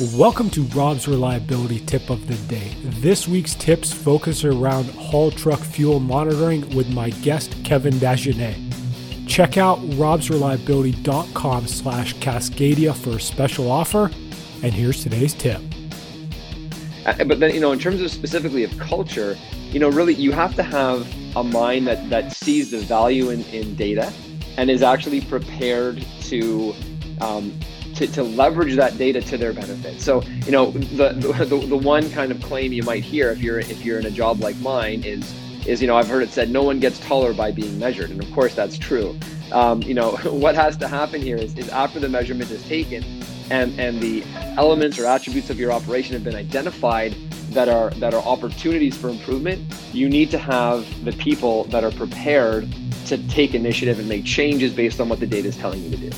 Welcome to Rob's Reliability Tip of the Day. This week's tips focus around haul truck fuel monitoring with my guest Kevin Dagenet. Check out robsreliability.com slash Cascadia for a special offer. And here's today's tip. Uh, but then, you know, in terms of specifically of culture, you know, really you have to have a mind that, that sees the value in, in data and is actually prepared to um, to, to leverage that data to their benefit. So, you know, the, the, the one kind of claim you might hear if you're if you're in a job like mine is is you know I've heard it said no one gets taller by being measured, and of course that's true. Um, you know what has to happen here is, is after the measurement is taken and and the elements or attributes of your operation have been identified that are that are opportunities for improvement, you need to have the people that are prepared to take initiative and make changes based on what the data is telling you to do.